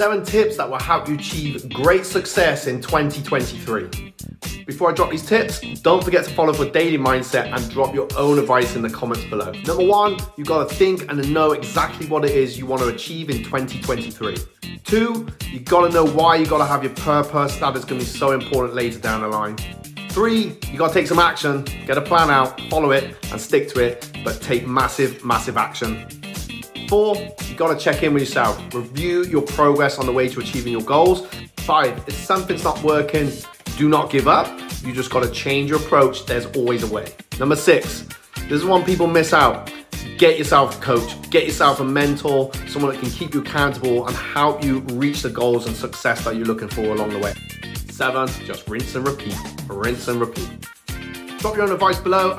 Seven tips that will help you achieve great success in 2023. Before I drop these tips, don't forget to follow for daily mindset and drop your own advice in the comments below. Number one, you gotta think and know exactly what it is you want to achieve in 2023. Two, you gotta know why you gotta have your purpose. That is gonna be so important later down the line. Three, you gotta take some action, get a plan out, follow it, and stick to it, but take massive, massive action. Four, you gotta check in with yourself, review your progress on the way to achieving your goals. Five, if something's not working, do not give up. You just gotta change your approach. There's always a way. Number six, this is one people miss out. Get yourself a coach, get yourself a mentor, someone that can keep you accountable and help you reach the goals and success that you're looking for along the way. Seven, just rinse and repeat, rinse and repeat. Drop your own advice below and